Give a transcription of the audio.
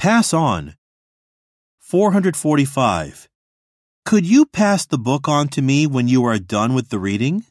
Pass on. 445. Could you pass the book on to me when you are done with the reading?